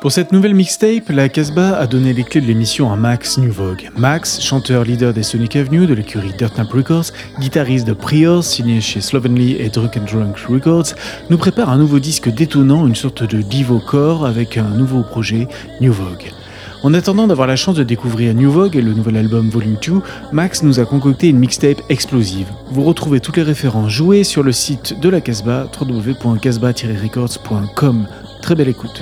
Pour cette nouvelle mixtape, la Casbah a donné les clés de l'émission à Max Newvogue. Max, chanteur leader des Sonic Avenue de l'écurie Dirt Nap Records, guitariste de Priors, signé chez Slovenly et Drunk and Drunk Records, nous prépare un nouveau disque détonnant, une sorte de divo core avec un nouveau projet, New Vogue. En attendant d'avoir la chance de découvrir New Vogue et le nouvel album Volume 2, Max nous a concocté une mixtape explosive. Vous retrouvez toutes les références jouées sur le site de la Casbah, www.casbah-records.com. Très belle écoute.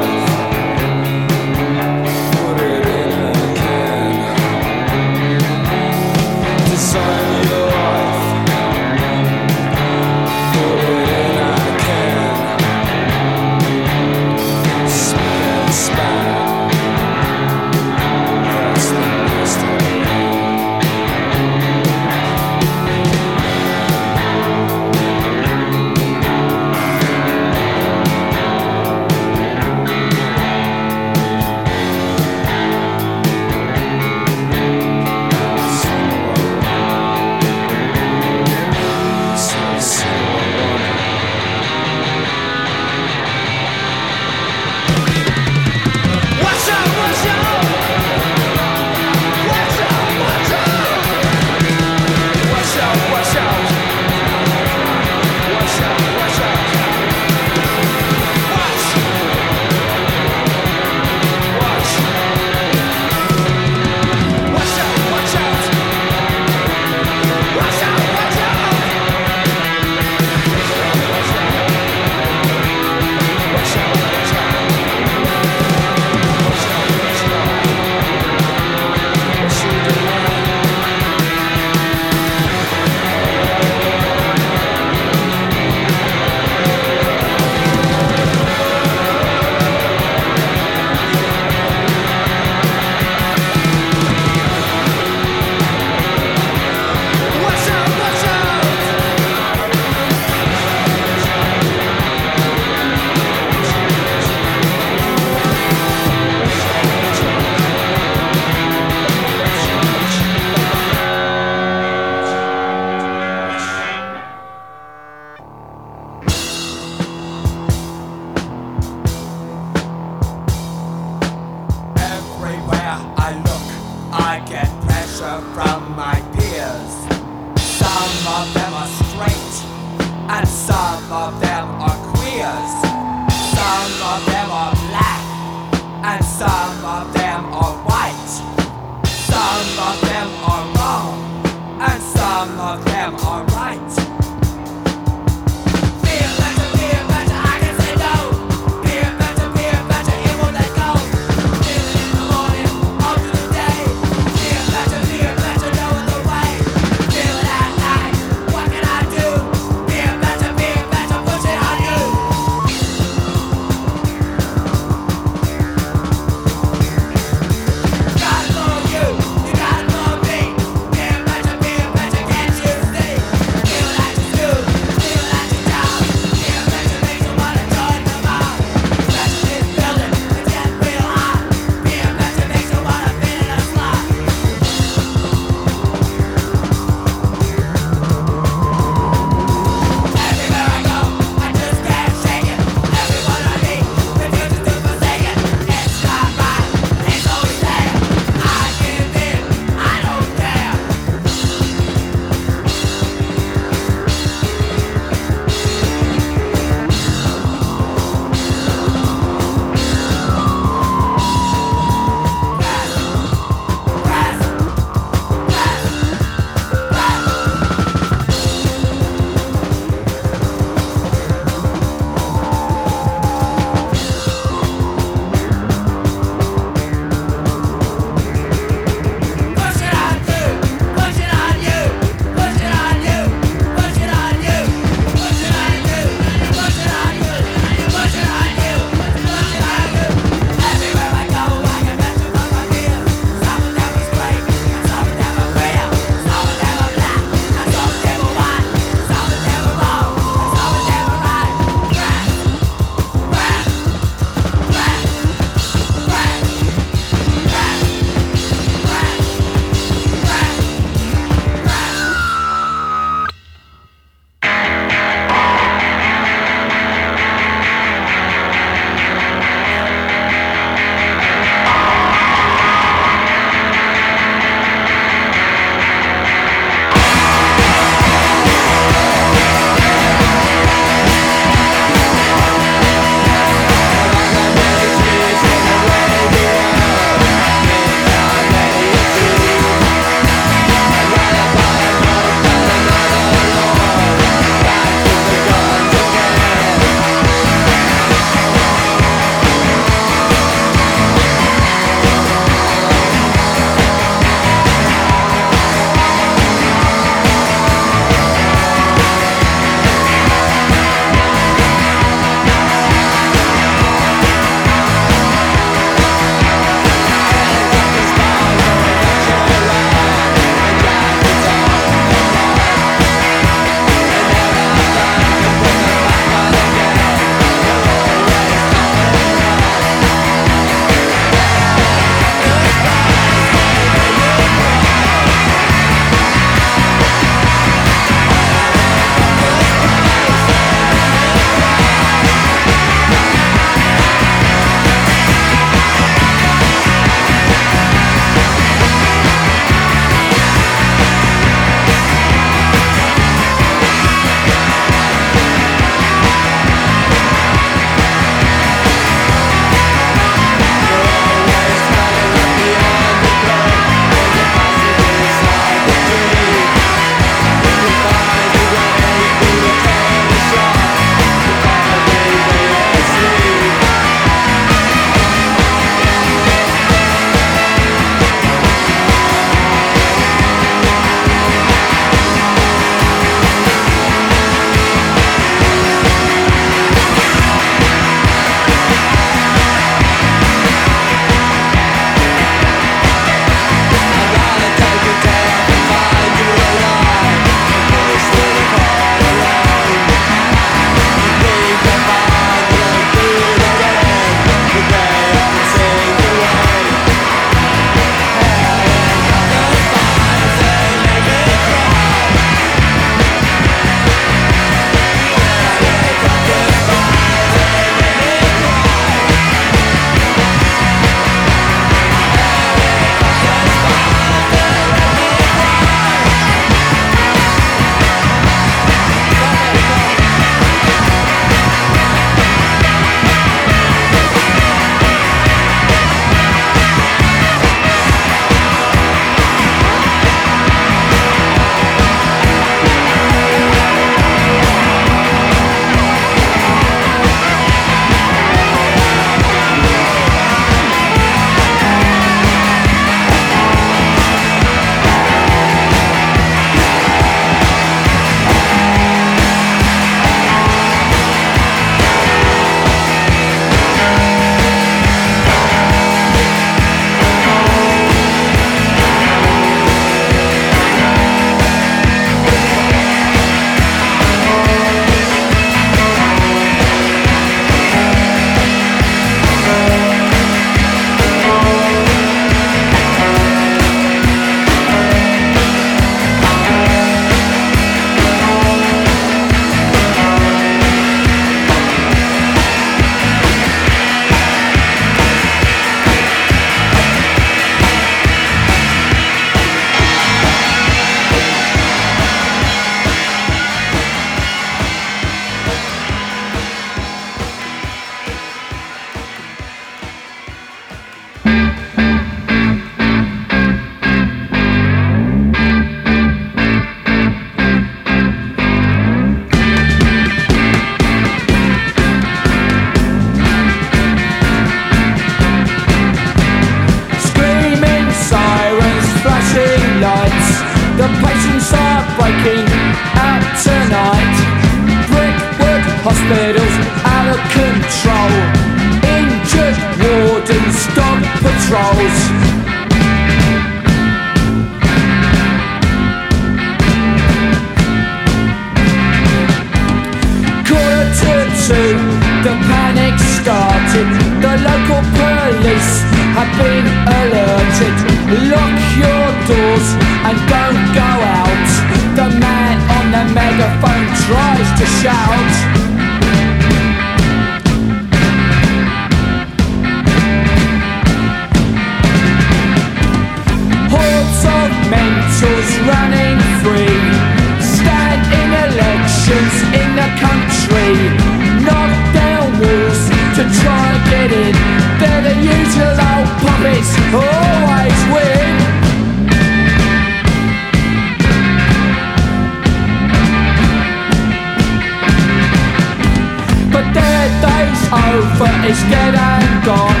comfort is dead and gone.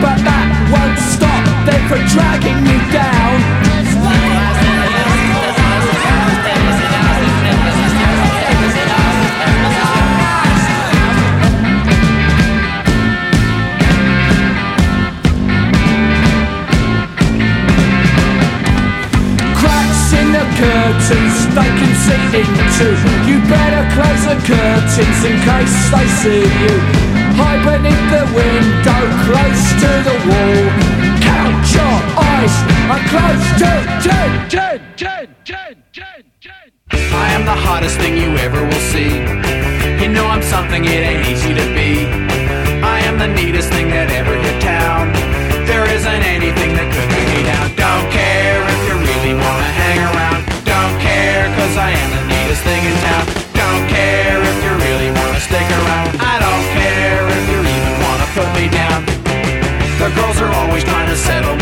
But that won't stop. Them from dragging you down. Cracks in the curtains, they can see into. You better close the curtains in case they see you hide beneath the window, close to the wall. Count your eyes, I'm close to ten, ten, ten, ten, ten, ten. I am the hottest thing you ever will see. You know I'm something it ain't easy to be. I am the neatest thing that ever. always trying to settle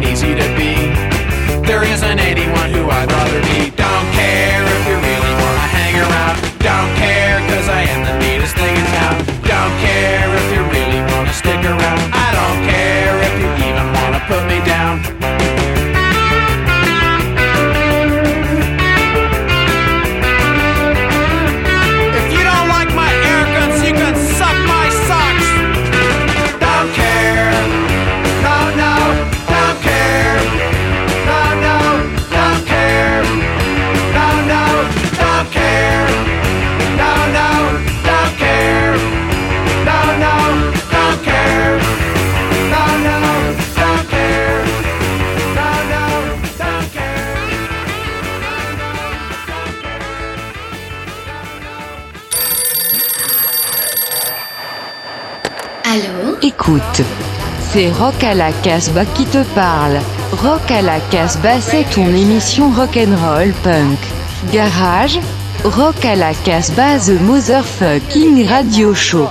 ain't easy to be. There isn't anyone. c'est Rock à la Casbah qui te parle. Rock à la Casbah c'est ton émission rock'n'roll punk. Garage, Rock à la Casbah The Motherfucking Radio Show.